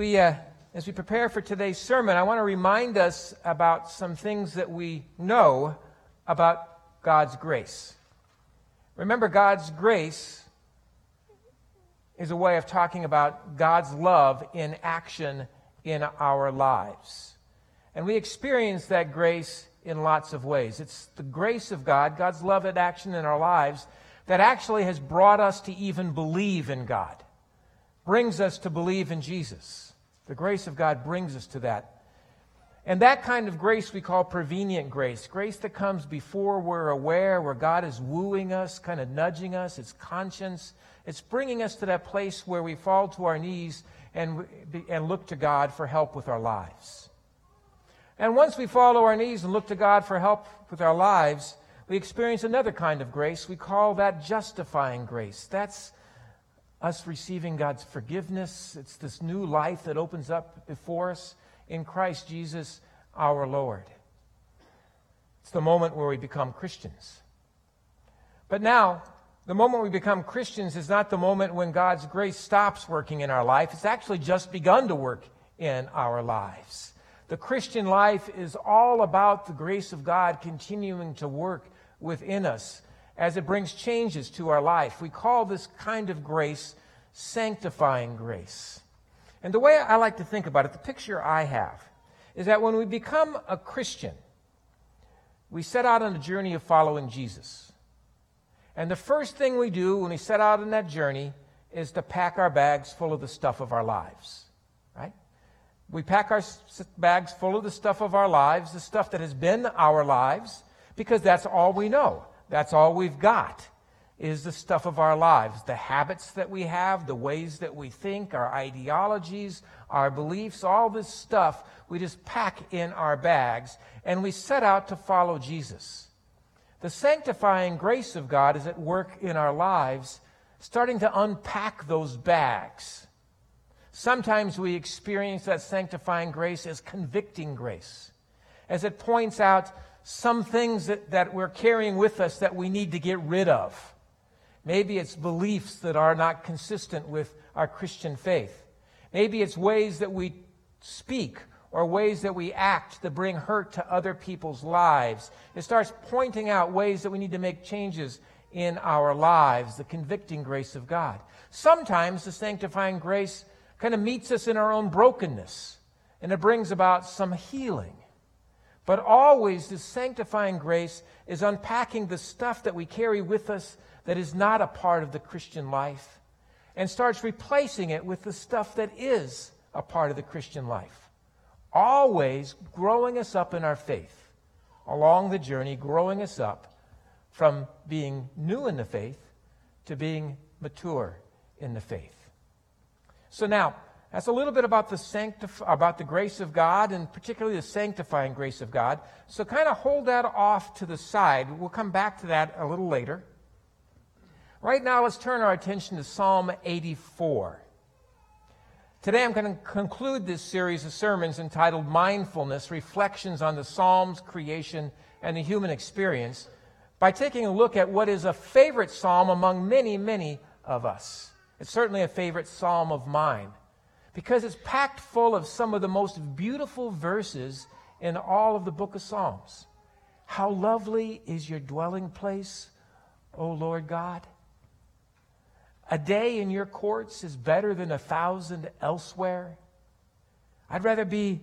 we, uh, as we prepare for today's sermon, I want to remind us about some things that we know about God's grace. Remember, God's grace is a way of talking about God's love in action in our lives. And we experience that grace in lots of ways. It's the grace of God, God's love in action in our lives, that actually has brought us to even believe in God, brings us to believe in Jesus. The grace of God brings us to that. And that kind of grace we call prevenient grace, grace that comes before we're aware, where God is wooing us, kind of nudging us, it's conscience. It's bringing us to that place where we fall to our knees and, and look to God for help with our lives. And once we fall to our knees and look to God for help with our lives, we experience another kind of grace. We call that justifying grace. That's us receiving God's forgiveness. It's this new life that opens up before us in Christ Jesus our Lord. It's the moment where we become Christians. But now, the moment we become Christians is not the moment when God's grace stops working in our life. It's actually just begun to work in our lives. The Christian life is all about the grace of God continuing to work within us as it brings changes to our life. We call this kind of grace sanctifying grace. And the way I like to think about it, the picture I have, is that when we become a Christian, we set out on a journey of following Jesus. And the first thing we do when we set out on that journey is to pack our bags full of the stuff of our lives. Right? We pack our bags full of the stuff of our lives, the stuff that has been our lives, because that's all we know. That's all we've got is the stuff of our lives, the habits that we have, the ways that we think, our ideologies, our beliefs, all this stuff we just pack in our bags and we set out to follow Jesus. The sanctifying grace of God is at work in our lives, starting to unpack those bags Sometimes we experience that sanctifying grace as convicting grace, as it points out some things that, that we're carrying with us that we need to get rid of. Maybe it's beliefs that are not consistent with our Christian faith. Maybe it's ways that we speak or ways that we act that bring hurt to other people's lives. It starts pointing out ways that we need to make changes in our lives, the convicting grace of God. Sometimes the sanctifying grace kind of meets us in our own brokenness and it brings about some healing. But always, this sanctifying grace is unpacking the stuff that we carry with us that is not a part of the Christian life and starts replacing it with the stuff that is a part of the Christian life. Always growing us up in our faith along the journey, growing us up from being new in the faith to being mature in the faith. So now, that's a little bit about the sanctif- about the grace of God and particularly the sanctifying grace of God. So kind of hold that off to the side. We'll come back to that a little later. Right now, let's turn our attention to Psalm 84. Today, I'm going to conclude this series of sermons entitled Mindfulness Reflections on the Psalms, Creation, and the Human Experience by taking a look at what is a favorite psalm among many, many of us. It's certainly a favorite psalm of mine because it's packed full of some of the most beautiful verses in all of the book of Psalms. How lovely is your dwelling place, O Lord God? A day in your courts is better than a thousand elsewhere. I'd rather be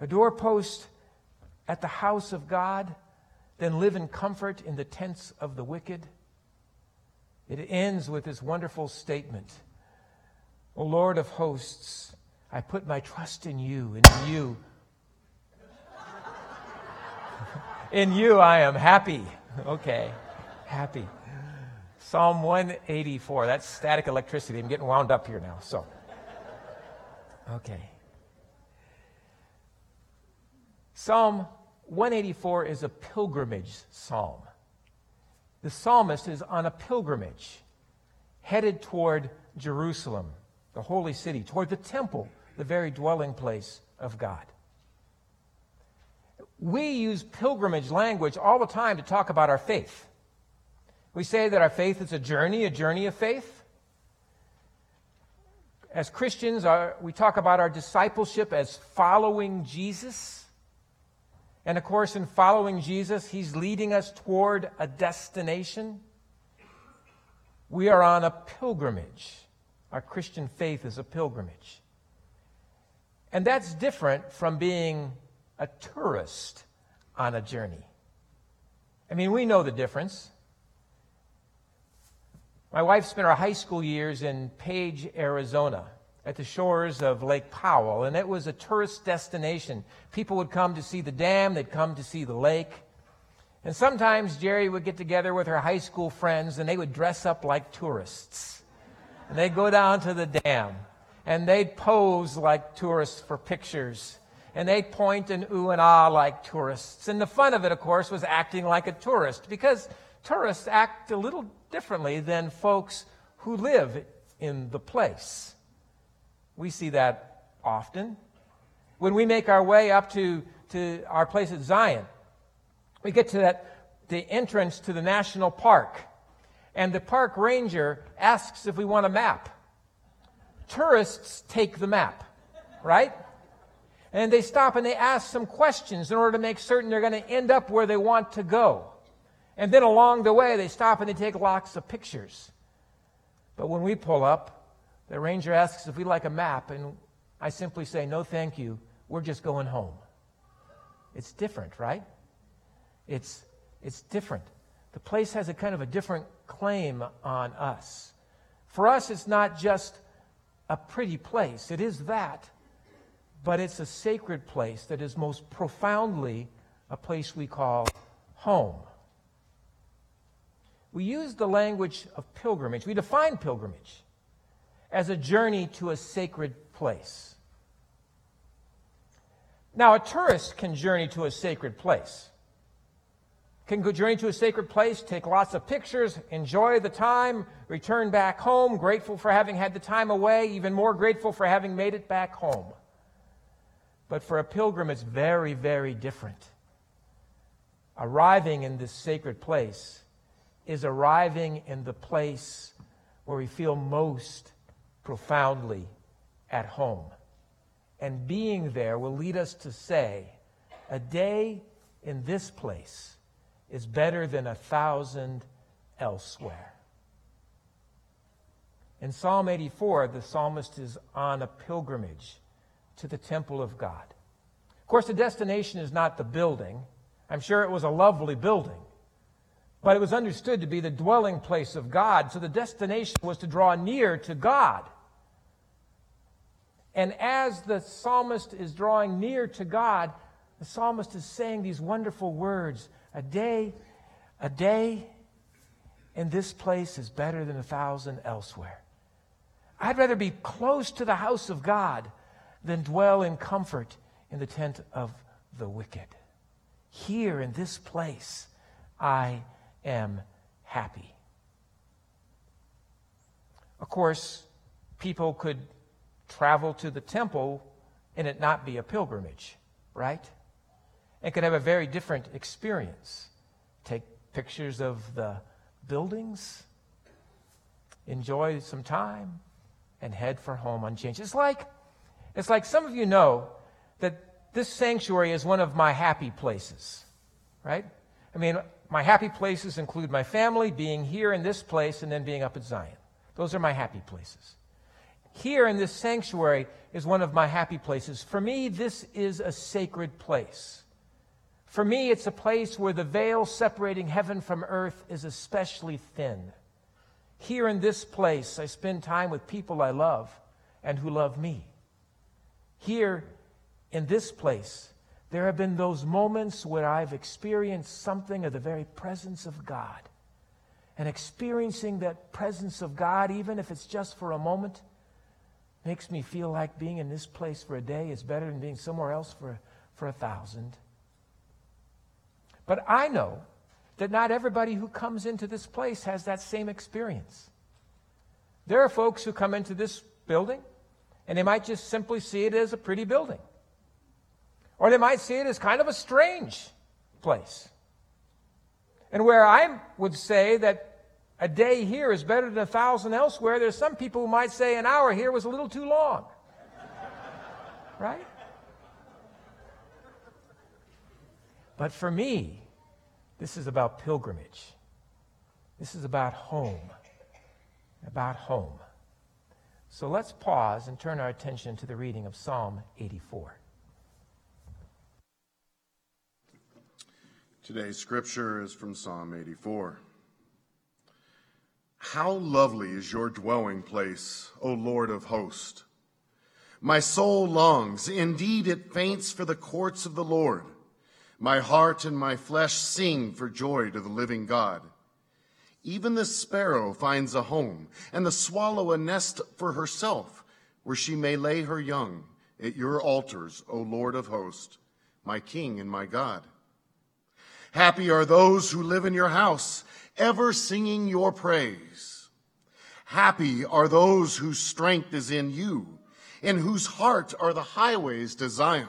a doorpost at the house of God than live in comfort in the tents of the wicked. It ends with this wonderful statement O Lord of hosts, I put my trust in you, in you. in you I am happy. Okay, happy. Psalm 184. That's static electricity. I'm getting wound up here now. So, okay. Psalm 184 is a pilgrimage psalm the psalmist is on a pilgrimage headed toward Jerusalem, the holy city, toward the temple, the very dwelling place of God. We use pilgrimage language all the time to talk about our faith. We say that our faith is a journey, a journey of faith. as Christians, our, we talk about our discipleship as following Jesus. And of course, in following Jesus, He's leading us toward a destination. We are on a pilgrimage. Our Christian faith is a pilgrimage. And that's different from being a tourist on a journey. I mean, we know the difference. My wife spent her high school years in Page, Arizona, at the shores of Lake Powell, and it was a tourist destination. People would come to see the dam, they'd come to see the lake. And sometimes Jerry would get together with her high school friends, and they would dress up like tourists. And they'd go down to the dam, and they'd pose like tourists for pictures. And they'd point and ooh and ah like tourists. And the fun of it, of course, was acting like a tourist, because tourists act a little differently than folks who live in the place. We see that often. When we make our way up to, to our place at Zion, we get to that, the entrance to the national park, and the park ranger asks if we want a map. Tourists take the map, right? And they stop and they ask some questions in order to make certain they're going to end up where they want to go. And then along the way, they stop and they take lots of pictures. But when we pull up, the ranger asks if we like a map, and I simply say, no, thank you. We're just going home. It's different, right? It's, it's different. The place has a kind of a different claim on us. For us, it's not just a pretty place, it is that, but it's a sacred place that is most profoundly a place we call home we use the language of pilgrimage. We define pilgrimage as a journey to a sacred place. Now, a tourist can journey to a sacred place. Can go journey to a sacred place, take lots of pictures, enjoy the time, return back home, grateful for having had the time away, even more grateful for having made it back home. But for a pilgrim, it's very, very different. Arriving in this sacred place is arriving in the place where we feel most profoundly at home. And being there will lead us to say, a day in this place is better than a thousand elsewhere. In Psalm 84, the psalmist is on a pilgrimage to the temple of God. Of course, the destination is not the building. I'm sure it was a lovely building but it was understood to be the dwelling place of God. So the destination was to draw near to God. And as the psalmist is drawing near to God, the psalmist is saying these wonderful words A day, a day in this place is better than a thousand elsewhere. I'd rather be close to the house of God than dwell in comfort in the tent of the wicked. Here in this place, I am happy. Of course, people could travel to the temple and it not be a pilgrimage, right? It could have a very different experience. Take pictures of the buildings, enjoy some time, and head for home unchanged. It's like, it's like some of you know that this sanctuary is one of my happy places, right? I mean, my happy places include my family, being here in this place, and then being up at Zion. Those are my happy places. Here in this sanctuary is one of my happy places. For me, this is a sacred place. For me, it's a place where the veil separating heaven from earth is especially thin. Here in this place, I spend time with people I love and who love me. Here in this place, there have been those moments where I've experienced something of the very presence of God. And experiencing that presence of God, even if it's just for a moment, makes me feel like being in this place for a day is better than being somewhere else for, for a thousand. But I know that not everybody who comes into this place has that same experience. There are folks who come into this building and they might just simply see it as a pretty building. Or they might see it as kind of a strange place. And where I would say that a day here is better than a thousand elsewhere. There's some people who might say an hour here was a little too long. right? But for me, this is about pilgrimage. This is about home. About home. So let's pause and turn our attention to the reading of Psalm 84. Today's scripture is from Psalm 84. How lovely is your dwelling place, O Lord of hosts! My soul longs, indeed it faints for the courts of the Lord. My heart and my flesh sing for joy to the living God. Even the sparrow finds a home, and the swallow a nest for herself, where she may lay her young at your altars, O Lord of hosts, my King and my God. Happy are those who live in your house, ever singing your praise. Happy are those whose strength is in you, in whose heart are the highways to Zion.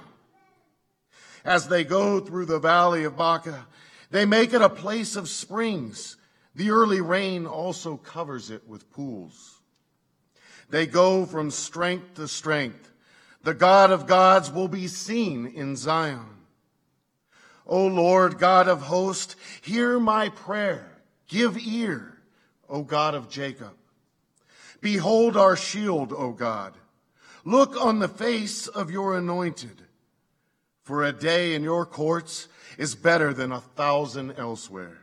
As they go through the valley of Baca, they make it a place of springs. The early rain also covers it with pools. They go from strength to strength. The God of gods will be seen in Zion. O Lord God of hosts, hear my prayer. Give ear, O God of Jacob. Behold our shield, O God. Look on the face of your anointed. For a day in your courts is better than a thousand elsewhere.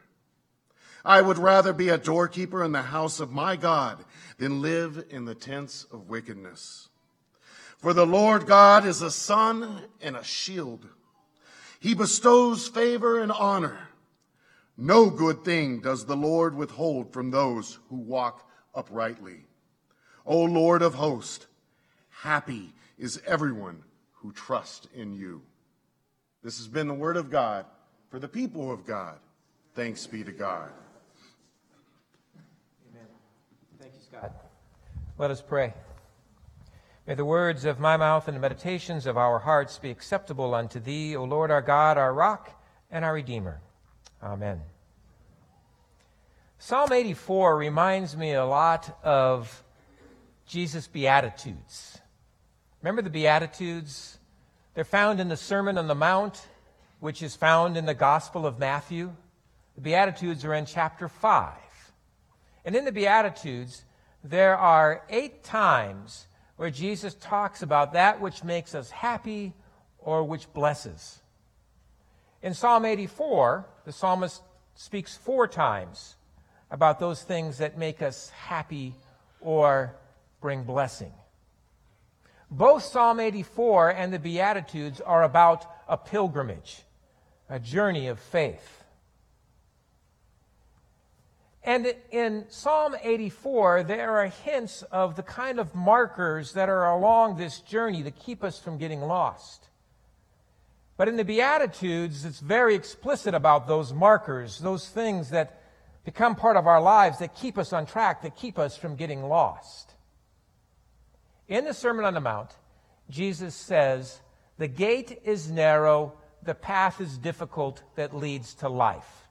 I would rather be a doorkeeper in the house of my God than live in the tents of wickedness. For the Lord God is a sun and a shield. He bestows favor and honor. No good thing does the Lord withhold from those who walk uprightly. O Lord of hosts, happy is everyone who trusts in you. This has been the word of God for the people of God. Thanks be to God. Amen. Thank you, Scott. Let us pray. May the words of my mouth and the meditations of our hearts be acceptable unto thee, O Lord our God, our rock and our Redeemer. Amen. Psalm 84 reminds me a lot of Jesus' Beatitudes. Remember the Beatitudes? They're found in the Sermon on the Mount, which is found in the Gospel of Matthew. The Beatitudes are in chapter 5. And in the Beatitudes, there are eight times where Jesus talks about that which makes us happy or which blesses. In Psalm 84, the psalmist speaks four times about those things that make us happy or bring blessing. Both Psalm 84 and the Beatitudes are about a pilgrimage, a journey of faith. And in Psalm 84, there are hints of the kind of markers that are along this journey to keep us from getting lost. But in the Beatitudes, it's very explicit about those markers, those things that become part of our lives that keep us on track, that keep us from getting lost. In the Sermon on the Mount, Jesus says, The gate is narrow, the path is difficult that leads to life.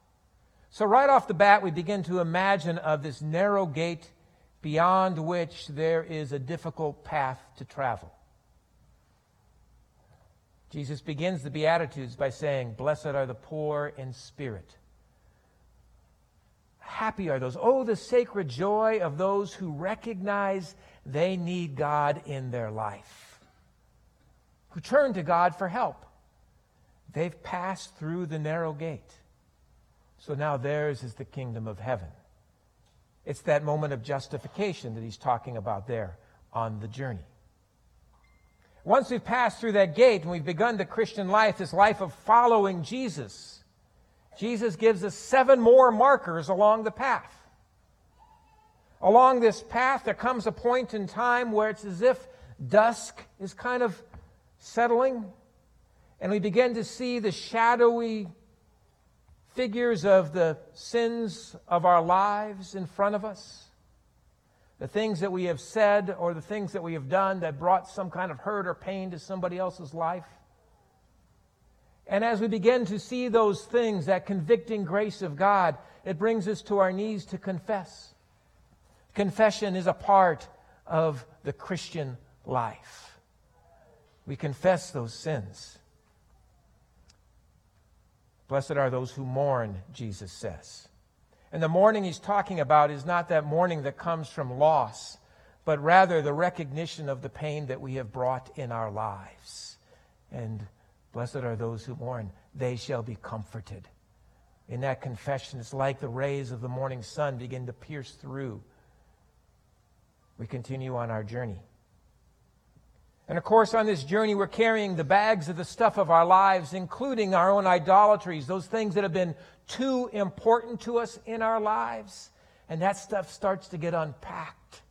So, right off the bat, we begin to imagine of this narrow gate beyond which there is a difficult path to travel. Jesus begins the Beatitudes by saying, Blessed are the poor in spirit. Happy are those. Oh, the sacred joy of those who recognize they need God in their life, who turn to God for help. They've passed through the narrow gate. So now theirs is the kingdom of heaven. It's that moment of justification that he's talking about there on the journey. Once we've passed through that gate and we've begun the Christian life, this life of following Jesus, Jesus gives us seven more markers along the path. Along this path, there comes a point in time where it's as if dusk is kind of settling, and we begin to see the shadowy figures of the sins of our lives in front of us, the things that we have said or the things that we have done that brought some kind of hurt or pain to somebody else's life. And as we begin to see those things, that convicting grace of God, it brings us to our knees to confess. Confession is a part of the Christian life. We confess those sins. Blessed are those who mourn, Jesus says. And the mourning he's talking about is not that mourning that comes from loss, but rather the recognition of the pain that we have brought in our lives. And blessed are those who mourn, they shall be comforted. In that confession, it's like the rays of the morning sun begin to pierce through. We continue on our journey. And of course, on this journey, we're carrying the bags of the stuff of our lives, including our own idolatries, those things that have been too important to us in our lives. And that stuff starts to get unpacked.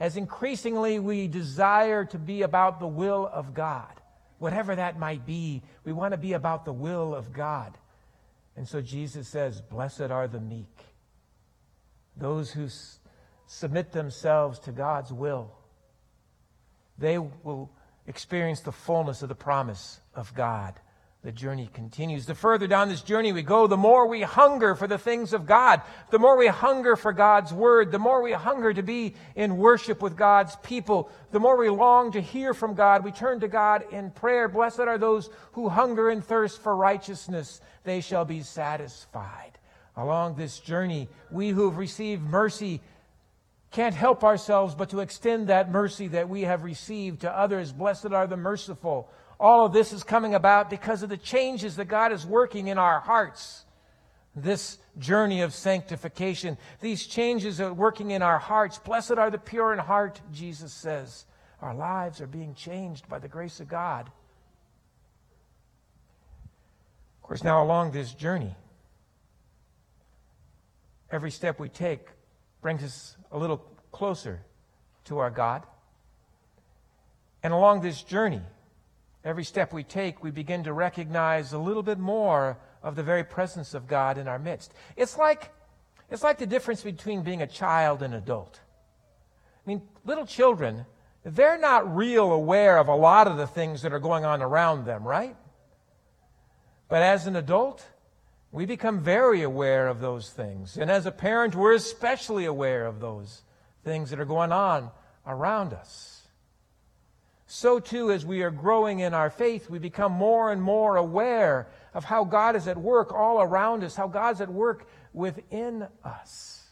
As increasingly we desire to be about the will of God, whatever that might be, we want to be about the will of God. And so Jesus says, Blessed are the meek, those who s- submit themselves to God's will they will experience the fullness of the promise of God. The journey continues. The further down this journey we go, the more we hunger for the things of God, the more we hunger for God's word, the more we hunger to be in worship with God's people, the more we long to hear from God. We turn to God in prayer. Blessed are those who hunger and thirst for righteousness, they shall be satisfied. Along this journey, we who have received mercy can't help ourselves but to extend that mercy that we have received to others. Blessed are the merciful. All of this is coming about because of the changes that God is working in our hearts. This journey of sanctification, these changes are working in our hearts. Blessed are the pure in heart, Jesus says. Our lives are being changed by the grace of God. Of course, now along this journey, every step we take brings us a little closer to our God. And along this journey, every step we take, we begin to recognize a little bit more of the very presence of God in our midst. It's like, it's like the difference between being a child and an adult. I mean, little children, they're not real aware of a lot of the things that are going on around them, right? But as an adult, we become very aware of those things. And as a parent, we're especially aware of those things that are going on around us. So, too, as we are growing in our faith, we become more and more aware of how God is at work all around us, how God's at work within us.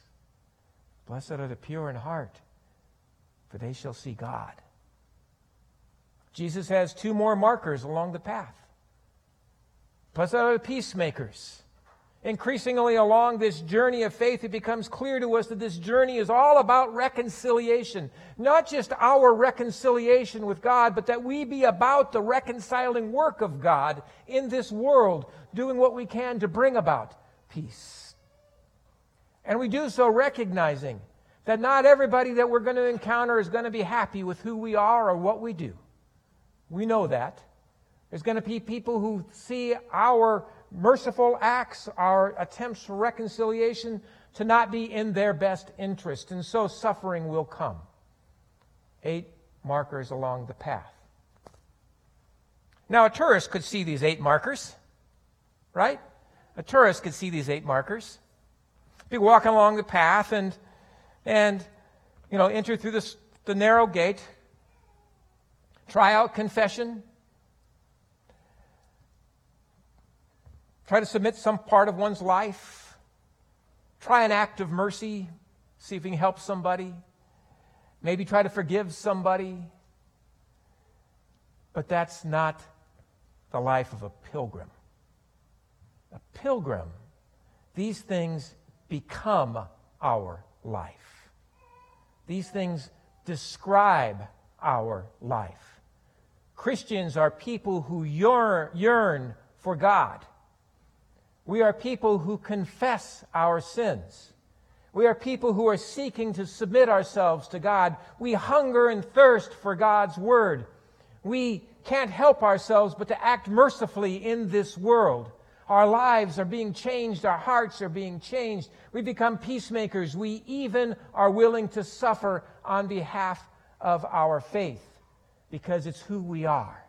Blessed are the pure in heart, for they shall see God. Jesus has two more markers along the path. Blessed are the peacemakers increasingly along this journey of faith, it becomes clear to us that this journey is all about reconciliation. Not just our reconciliation with God, but that we be about the reconciling work of God in this world, doing what we can to bring about peace. And we do so recognizing that not everybody that we're going to encounter is going to be happy with who we are or what we do. We know that. There's going to be people who see our merciful acts, our attempts for reconciliation, to not be in their best interest. And so suffering will come. Eight markers along the path. Now, a tourist could see these eight markers, right? A tourist could see these eight markers. Be walking along the path and, and you know, enter through this, the narrow gate, try out confession, Try to submit some part of one's life. Try an act of mercy. See if you can help somebody. Maybe try to forgive somebody. But that's not the life of a pilgrim. A pilgrim, these things become our life. These things describe our life. Christians are people who yearn, yearn for God. We are people who confess our sins. We are people who are seeking to submit ourselves to God. We hunger and thirst for God's word. We can't help ourselves but to act mercifully in this world. Our lives are being changed. Our hearts are being changed. We become peacemakers. We even are willing to suffer on behalf of our faith because it's who we are.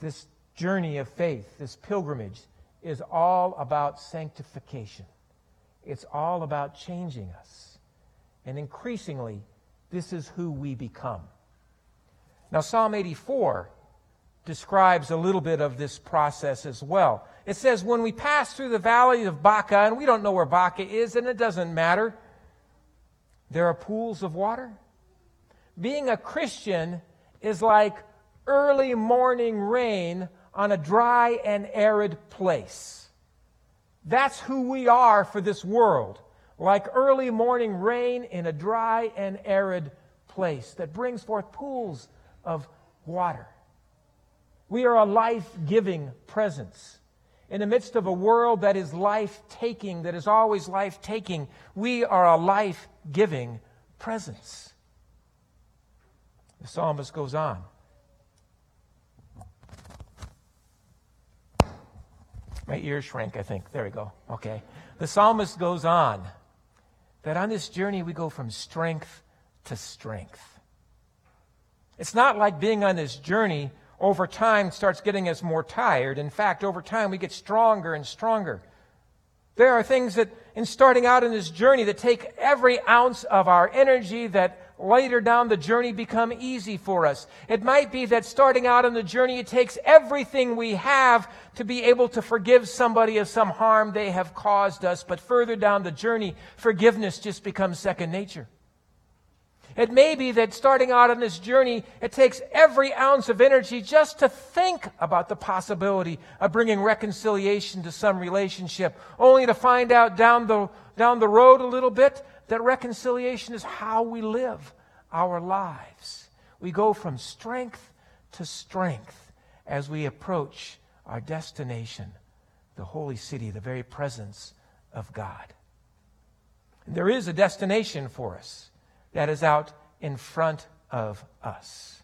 This journey of faith, this pilgrimage, is all about sanctification. It's all about changing us. And increasingly, this is who we become. Now, Psalm 84 describes a little bit of this process as well. It says, When we pass through the valley of Baca, and we don't know where Baca is, and it doesn't matter, there are pools of water. Being a Christian is like early morning rain on a dry and arid place. That's who we are for this world, like early morning rain in a dry and arid place that brings forth pools of water. We are a life giving presence. In the midst of a world that is life taking, that is always life taking, we are a life giving presence. The psalmist goes on. My ears shrank, I think. There we go. Okay. The psalmist goes on that on this journey we go from strength to strength. It's not like being on this journey over time starts getting us more tired. In fact, over time we get stronger and stronger. There are things that, in starting out in this journey, that take every ounce of our energy that later down the journey become easy for us. It might be that starting out on the journey, it takes everything we have to be able to forgive somebody of some harm they have caused us. But further down the journey, forgiveness just becomes second nature. It may be that starting out on this journey, it takes every ounce of energy just to think about the possibility of bringing reconciliation to some relationship, only to find out down the, down the road a little bit that reconciliation is how we live our lives. We go from strength to strength as we approach our destination, the holy city, the very presence of God. There is a destination for us that is out in front of us.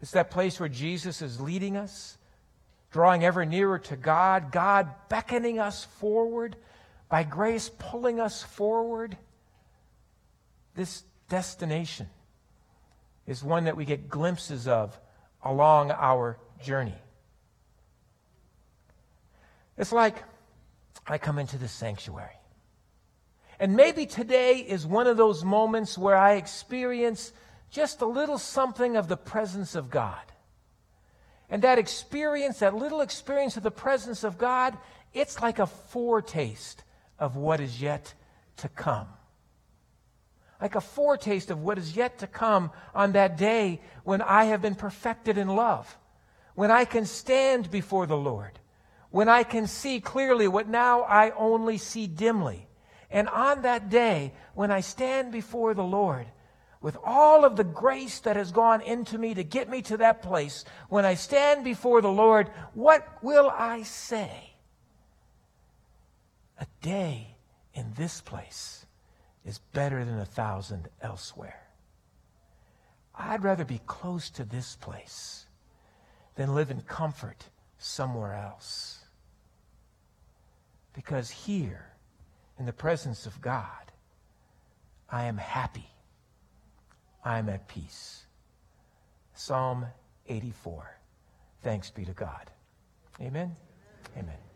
It's that place where Jesus is leading us, drawing ever nearer to God, God beckoning us forward, by grace pulling us forward. This destination is one that we get glimpses of along our journey. It's like I come into the sanctuary. And maybe today is one of those moments where I experience just a little something of the presence of God. And that experience, that little experience of the presence of God, it's like a foretaste of what is yet to come. Like a foretaste of what is yet to come on that day when I have been perfected in love, when I can stand before the Lord, when I can see clearly what now I only see dimly and on that day, when I stand before the Lord, with all of the grace that has gone into me to get me to that place, when I stand before the Lord, what will I say? A day in this place is better than a thousand elsewhere. I'd rather be close to this place than live in comfort somewhere else. Because here, in the presence of God, I am happy. I am at peace. Psalm 84. Thanks be to God. Amen. Amen.